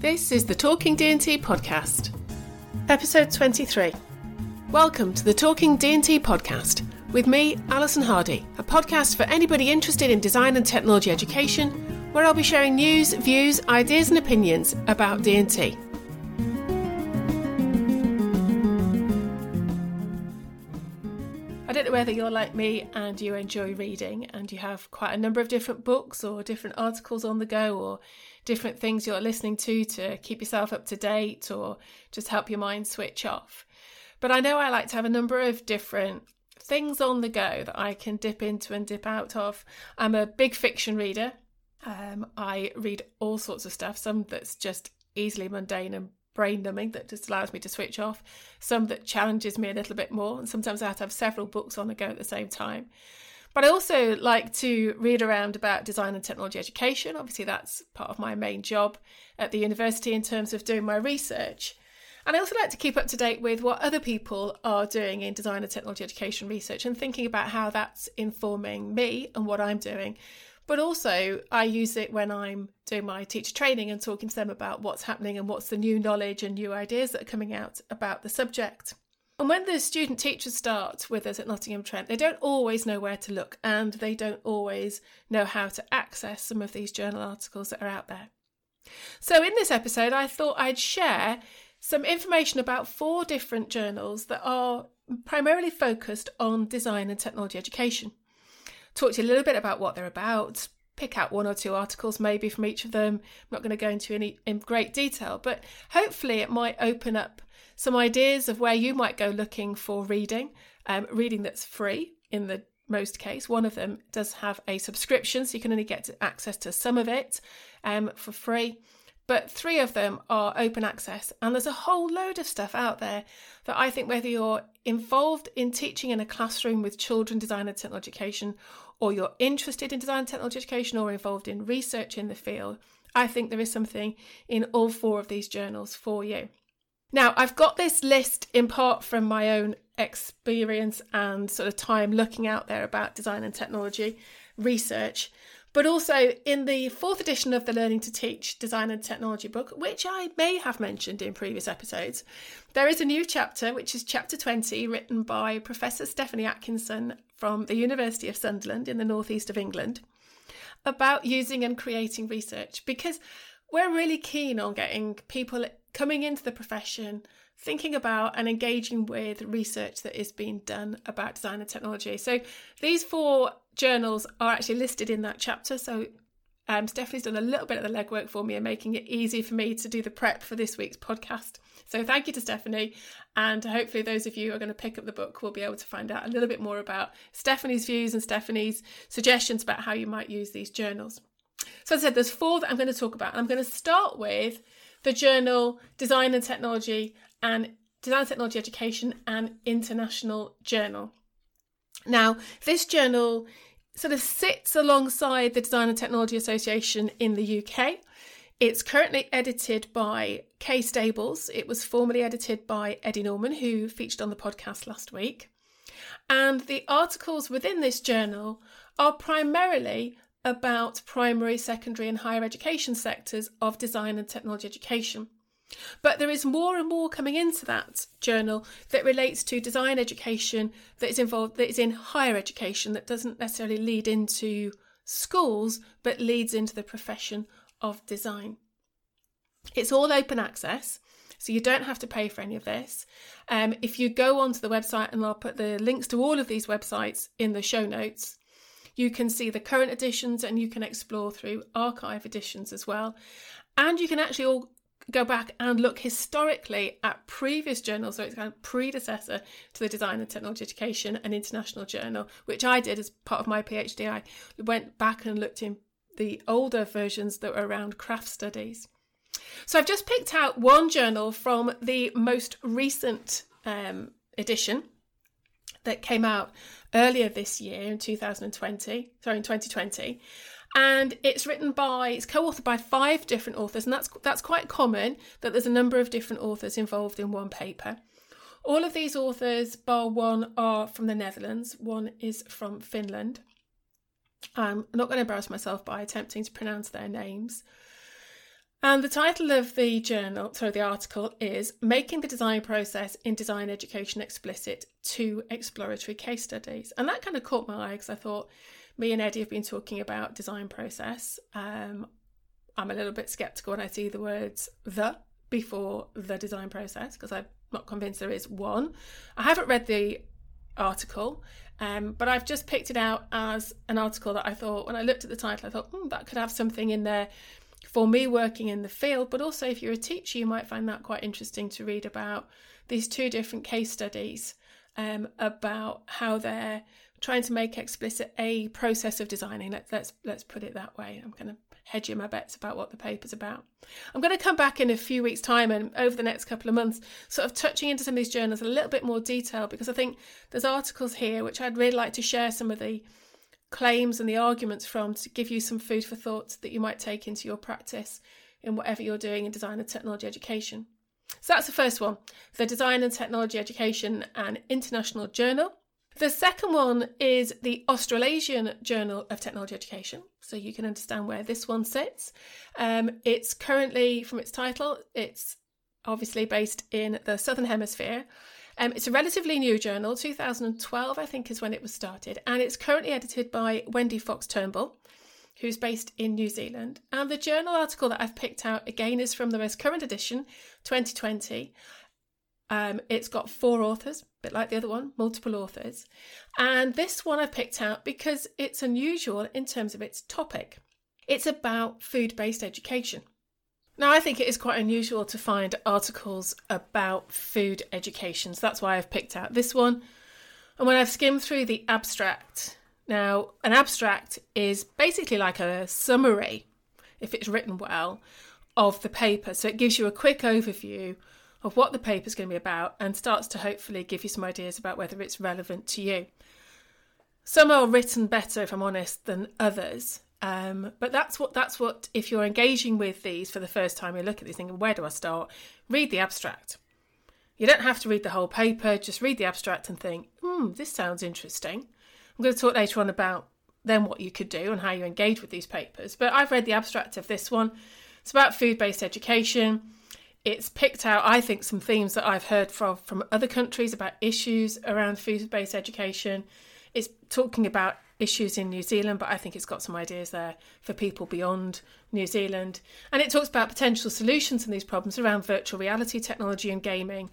This is the Talking D&T podcast, episode 23. Welcome to the Talking D&T podcast with me, Alison Hardy, a podcast for anybody interested in design and technology education, where I'll be sharing news, views, ideas and opinions about D&T. Whether you're like me and you enjoy reading and you have quite a number of different books or different articles on the go or different things you're listening to to keep yourself up to date or just help your mind switch off. But I know I like to have a number of different things on the go that I can dip into and dip out of. I'm a big fiction reader. Um, I read all sorts of stuff, some that's just easily mundane and brain numbing that just allows me to switch off, some that challenges me a little bit more, and sometimes I have to have several books on the go at the same time. But I also like to read around about design and technology education. Obviously, that's part of my main job at the university in terms of doing my research. And I also like to keep up to date with what other people are doing in design and technology education research and thinking about how that's informing me and what I'm doing. But also, I use it when I'm doing my teacher training and talking to them about what's happening and what's the new knowledge and new ideas that are coming out about the subject. And when the student teachers start with us at Nottingham Trent, they don't always know where to look and they don't always know how to access some of these journal articles that are out there. So, in this episode, I thought I'd share some information about four different journals that are primarily focused on design and technology education talk to you a little bit about what they're about, pick out one or two articles maybe from each of them. I'm not going to go into any in great detail, but hopefully it might open up some ideas of where you might go looking for reading, um, reading that's free in the most case. One of them does have a subscription, so you can only get access to some of it um, for free. But three of them are open access, and there's a whole load of stuff out there that I think whether you're involved in teaching in a classroom with children, design and technology education, or you're interested in design and technology education or involved in research in the field, I think there is something in all four of these journals for you. Now, I've got this list in part from my own experience and sort of time looking out there about design and technology research, but also in the fourth edition of the Learning to Teach Design and Technology book, which I may have mentioned in previous episodes, there is a new chapter, which is chapter 20, written by Professor Stephanie Atkinson from the University of Sunderland in the northeast of England, about using and creating research because we're really keen on getting people coming into the profession thinking about and engaging with research that is being done about design and technology. So these four journals are actually listed in that chapter. So um, Stephanie's done a little bit of the legwork for me and making it easy for me to do the prep for this week's podcast. So thank you to Stephanie. And hopefully, those of you who are going to pick up the book will be able to find out a little bit more about Stephanie's views and Stephanie's suggestions about how you might use these journals. So, as I said, there's four that I'm going to talk about. I'm going to start with the journal Design and Technology and Design and Technology Education an International Journal. Now, this journal sort of sits alongside the Design and Technology Association in the UK. It's currently edited by Kay Stables. It was formerly edited by Eddie Norman, who featured on the podcast last week. And the articles within this journal are primarily about primary, secondary, and higher education sectors of design and technology education. But there is more and more coming into that journal that relates to design education that is involved that is in higher education that doesn't necessarily lead into schools but leads into the profession of design. It's all open access, so you don't have to pay for any of this. Um, if you go onto the website, and I'll put the links to all of these websites in the show notes, you can see the current editions and you can explore through archive editions as well. And you can actually all go back and look historically at previous journals, so it's kind of predecessor to the Design and Technology Education an International Journal, which I did as part of my PhD. I went back and looked in the older versions that were around craft studies. So I've just picked out one journal from the most recent um, edition that came out earlier this year in 2020, sorry, in 2020. And it's written by, it's co-authored by five different authors, and that's that's quite common that there's a number of different authors involved in one paper. All of these authors, bar one, are from the Netherlands. One is from Finland. I'm not going to embarrass myself by attempting to pronounce their names. And the title of the journal, sorry, the article is Making the Design Process in Design Education Explicit Two Exploratory Case Studies. And that kind of caught my eye because I thought me and Eddie have been talking about design process. Um, I'm a little bit skeptical when I see the words the before the design process because I'm not convinced there is one. I haven't read the article, um, but I've just picked it out as an article that I thought, when I looked at the title, I thought, hmm, that could have something in there for me working in the field, but also if you're a teacher, you might find that quite interesting to read about these two different case studies um, about how they're trying to make explicit a process of designing. Let, let's let's put it that way. I'm going to hedging my bets about what the paper's about. I'm going to come back in a few weeks' time and over the next couple of months, sort of touching into some of these journals a little bit more detail because I think there's articles here which I'd really like to share some of the claims and the arguments from to give you some food for thought that you might take into your practice in whatever you're doing in design and technology education. So that's the first one the Design and Technology Education an International Journal. The second one is the Australasian Journal of Technology Education, so you can understand where this one sits. Um, it's currently, from its title, it's obviously based in the Southern Hemisphere, um, it's a relatively new journal, 2012, I think, is when it was started, and it's currently edited by Wendy Fox Turnbull, who's based in New Zealand. And the journal article that I've picked out again is from the most current edition, 2020. Um, it's got four authors, a bit like the other one, multiple authors. And this one I've picked out because it's unusual in terms of its topic. It's about food based education. Now, I think it is quite unusual to find articles about food education, so that's why I've picked out this one. And when I've skimmed through the abstract, now an abstract is basically like a summary, if it's written well, of the paper. So it gives you a quick overview of what the paper is going to be about and starts to hopefully give you some ideas about whether it's relevant to you. Some are written better, if I'm honest, than others. Um, but that's what that's what if you're engaging with these for the first time, you look at these thinking, where do I start? Read the abstract. You don't have to read the whole paper, just read the abstract and think, hmm, this sounds interesting. I'm going to talk later on about then what you could do and how you engage with these papers. But I've read the abstract of this one. It's about food-based education. It's picked out, I think, some themes that I've heard from from other countries about issues around food-based education. It's talking about issues in New Zealand, but I think it's got some ideas there for people beyond New Zealand. And it talks about potential solutions to these problems around virtual reality technology and gaming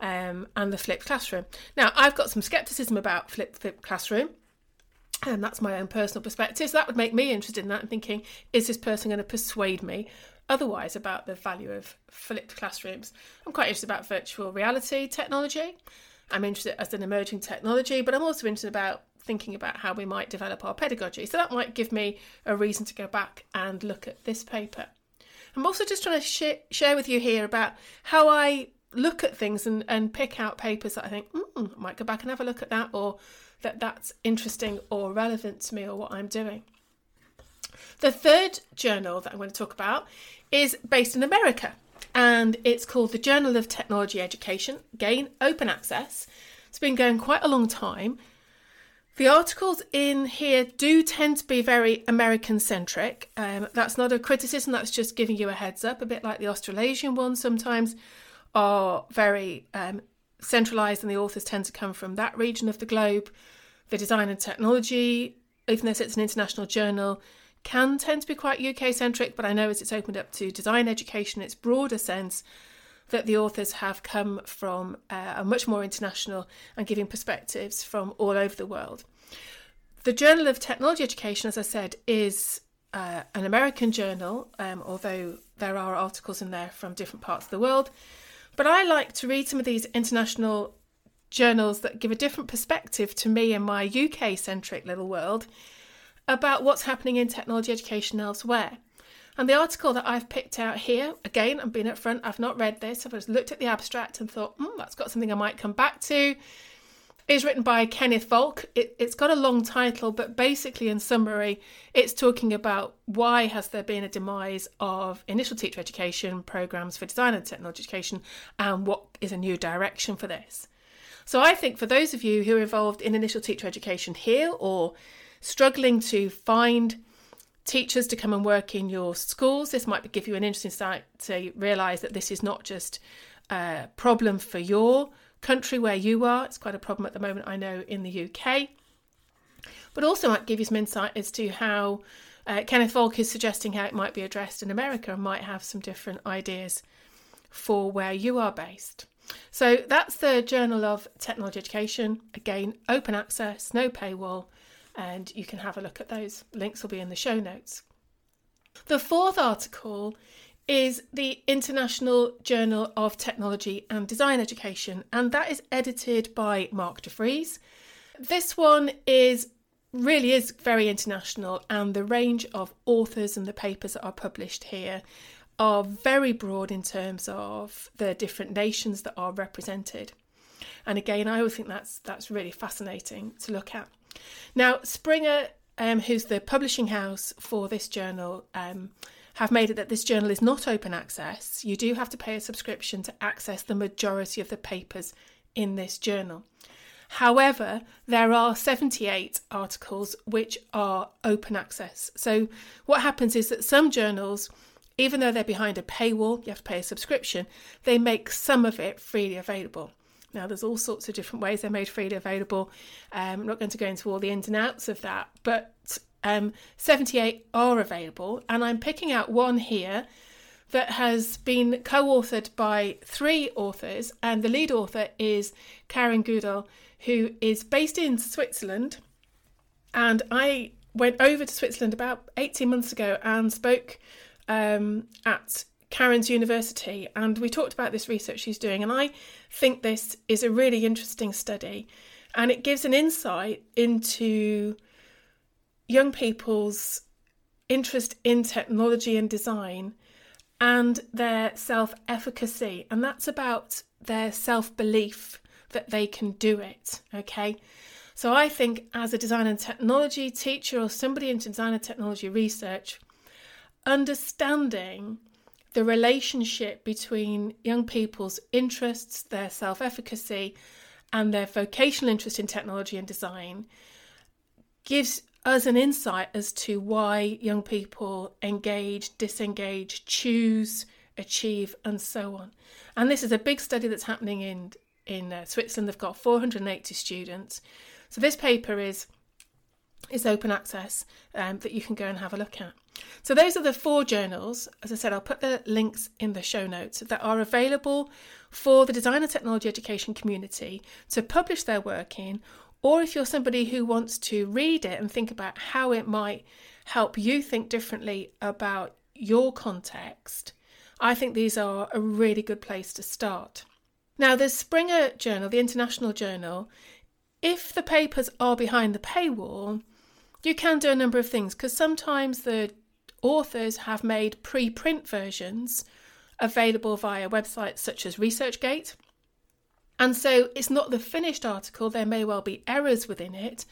um, and the flipped classroom. Now, I've got some skepticism about flipped, flipped classroom. And that's my own personal perspective. So that would make me interested in that and thinking, is this person going to persuade me otherwise about the value of flipped classrooms? I'm quite interested about virtual reality technology. I'm interested as an emerging technology, but I'm also interested about thinking about how we might develop our pedagogy. So that might give me a reason to go back and look at this paper. I'm also just trying to sh- share with you here about how I look at things and, and pick out papers that I think, mm, I might go back and have a look at that, or that that's interesting or relevant to me or what I'm doing. The third journal that I'm going to talk about is based in America and it's called the Journal of Technology Education, again, open access. It's been going quite a long time the articles in here do tend to be very American centric. Um, that's not a criticism, that's just giving you a heads up, a bit like the Australasian ones sometimes are very um, centralised and the authors tend to come from that region of the globe. The design and technology, even though it's an international journal, can tend to be quite UK centric, but I know as it's opened up to design education, its broader sense, that the authors have come from uh, a much more international and giving perspectives from all over the world. The Journal of Technology Education, as I said, is uh, an American journal, um, although there are articles in there from different parts of the world. But I like to read some of these international journals that give a different perspective to me in my UK centric little world about what's happening in technology education elsewhere. And the article that I've picked out here, again, I'm being upfront, I've not read this, I've just looked at the abstract and thought, hmm, that's got something I might come back to. It's written by Kenneth Volk. It, it's got a long title, but basically, in summary, it's talking about why has there been a demise of initial teacher education programs for design and technology education, and what is a new direction for this. So, I think for those of you who are involved in initial teacher education here or struggling to find teachers to come and work in your schools. This might give you an interesting insight to realise that this is not just a problem for your country where you are, it's quite a problem at the moment, I know, in the UK. But also might give you some insight as to how uh, Kenneth Volk is suggesting how it might be addressed in America and might have some different ideas for where you are based. So that's the Journal of Technology Education. Again, open access, no paywall, and you can have a look at those. Links will be in the show notes. The fourth article is the International Journal of Technology and Design Education, and that is edited by Marc de Vries. This one is really is very international, and the range of authors and the papers that are published here are very broad in terms of the different nations that are represented. And again, I always think that's that's really fascinating to look at. Now, Springer, um, who's the publishing house for this journal, um, have made it that this journal is not open access. You do have to pay a subscription to access the majority of the papers in this journal. However, there are 78 articles which are open access. So, what happens is that some journals, even though they're behind a paywall, you have to pay a subscription, they make some of it freely available. Now, there's all sorts of different ways they're made freely available. Um, I'm not going to go into all the ins and outs of that, but um, 78 are available, and I'm picking out one here that has been co authored by three authors, and the lead author is Karen Gudel, who is based in Switzerland. And I went over to Switzerland about 18 months ago and spoke um, at Karen's university, and we talked about this research she's doing. And I think this is a really interesting study, and it gives an insight into young people's interest in technology and design and their self efficacy. And that's about their self belief that they can do it. Okay. So I think as a design and technology teacher or somebody into design and technology research, understanding the relationship between young people's interests, their self efficacy, and their vocational interest in technology and design gives us an insight as to why young people engage, disengage, choose, achieve, and so on. And this is a big study that's happening in in uh, Switzerland. They've got 480 students. So this paper is is open access um, that you can go and have a look at. So those are the four journals. As I said, I'll put the links in the show notes that are available for the design and technology education community to publish their work in, or if you're somebody who wants to read it and think about how it might help you think differently about your context, I think these are a really good place to start. Now, the Springer Journal, the International Journal, if the papers are behind the paywall, you can do a number of things because sometimes the authors have made pre print versions available via websites such as ResearchGate. And so it's not the finished article, there may well be errors within it,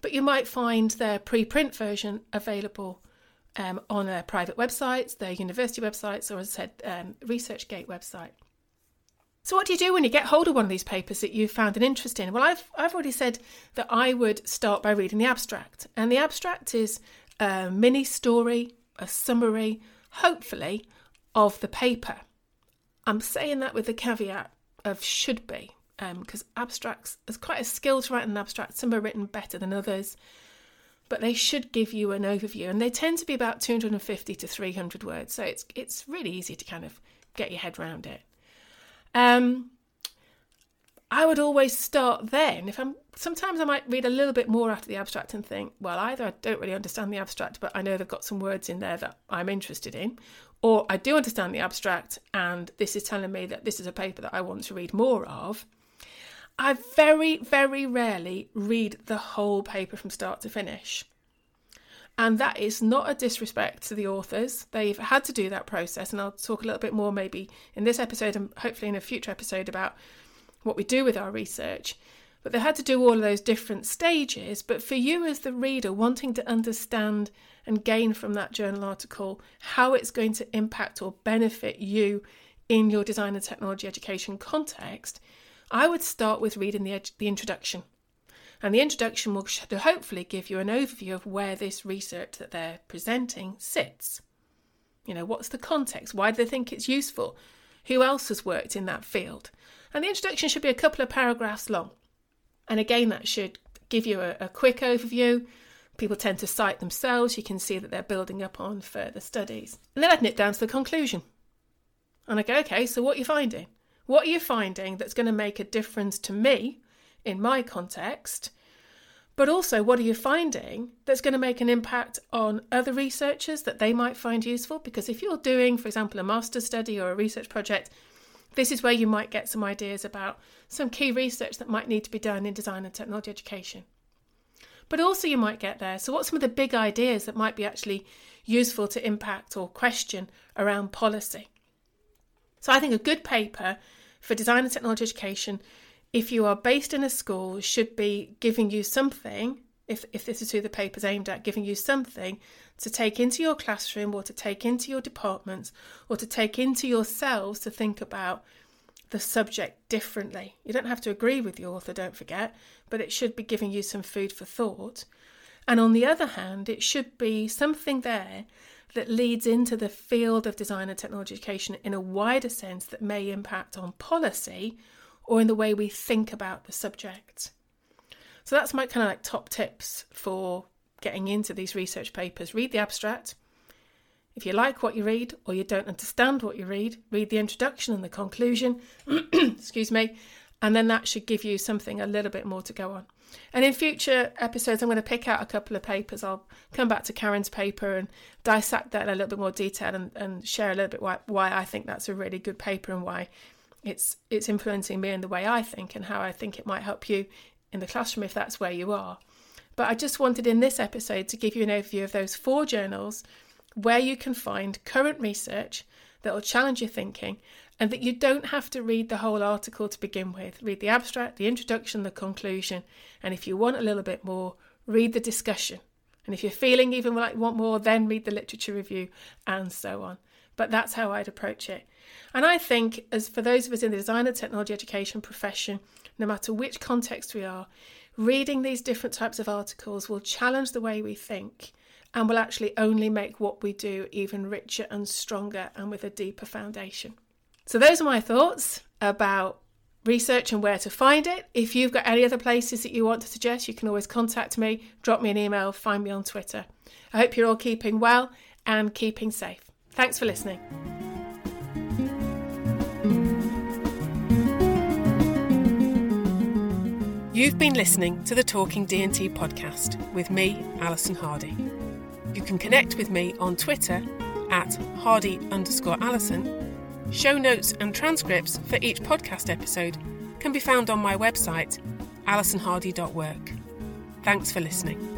but you might find their preprint version available um, on their private websites, their university websites, or as I said, um, ResearchGate website. So, what do you do when you get hold of one of these papers that you found an interest in? Well, I've, I've already said that I would start by reading the abstract. And the abstract is a mini story, a summary, hopefully, of the paper. I'm saying that with the caveat of should be, because um, abstracts, there's quite a skill to write an abstract. Some are written better than others. but they should give you an overview, and they tend to be about 250 to 300 words, so it's it's really easy to kind of get your head around it. Um, I would always start then. If I'm sometimes I might read a little bit more after the abstract and think, well, either I don't really understand the abstract, but I know they've got some words in there that I'm interested in, or I do understand the abstract and this is telling me that this is a paper that I want to read more of. I very, very rarely read the whole paper from start to finish. And that is not a disrespect to the authors. They've had to do that process. And I'll talk a little bit more maybe in this episode and hopefully in a future episode about what we do with our research. But they had to do all of those different stages. But for you as the reader, wanting to understand and gain from that journal article how it's going to impact or benefit you in your design and technology education context, I would start with reading the, the introduction. And the introduction will hopefully give you an overview of where this research that they're presenting sits. You know, what's the context? Why do they think it's useful? Who else has worked in that field? And the introduction should be a couple of paragraphs long. And again, that should give you a, a quick overview. People tend to cite themselves. You can see that they're building up on further studies. And then I'd nip down to the conclusion. And I go, okay, so what are you finding? What are you finding that's going to make a difference to me in my context? But also, what are you finding that's going to make an impact on other researchers that they might find useful? Because if you're doing, for example, a master's study or a research project, this is where you might get some ideas about some key research that might need to be done in design and technology education. But also, you might get there. So, what's some of the big ideas that might be actually useful to impact or question around policy? So, I think a good paper for design and technology education, if you are based in a school, should be giving you something, if, if this is who the paper's aimed at, giving you something to take into your classroom or to take into your departments or to take into yourselves to think about the subject differently. You don't have to agree with the author, don't forget, but it should be giving you some food for thought. And on the other hand, it should be something there that leads into the field of design and technology education in a wider sense that may impact on policy or in the way we think about the subject. So that's my kind of like top tips for getting into these research papers. Read the abstract. If you like what you read or you don't understand what you read, read the introduction and the conclusion. Excuse me. And then that should give you something a little bit more to go on. And in future episodes, I'm going to pick out a couple of papers. I'll come back to Karen's paper and dissect that in a little bit more detail and, and share a little bit why, why I think that's a really good paper and why it's it's influencing me in the way I think and how I think it might help you in the classroom if that's where you are. But I just wanted in this episode to give you an overview of those four journals where you can find current research that will challenge your thinking and that you don't have to read the whole article to begin with. Read the abstract, the introduction, the conclusion, and if you want a little bit more, read the discussion. And if you're feeling even like you want more, then read the literature review and so on. But that's how I'd approach it. And I think, as for those of us in the design and technology education profession, no matter which context we are, reading these different types of articles will challenge the way we think and will actually only make what we do even richer and stronger and with a deeper foundation. So, those are my thoughts about research and where to find it. If you've got any other places that you want to suggest, you can always contact me, drop me an email, find me on Twitter. I hope you're all keeping well and keeping safe. Thanks for listening. You've been listening to the Talking D&T podcast with me, Alison Hardy. You can connect with me on Twitter at Hardy underscore Alison Show notes and transcripts for each podcast episode can be found on my website, alisonhardy.work. Thanks for listening.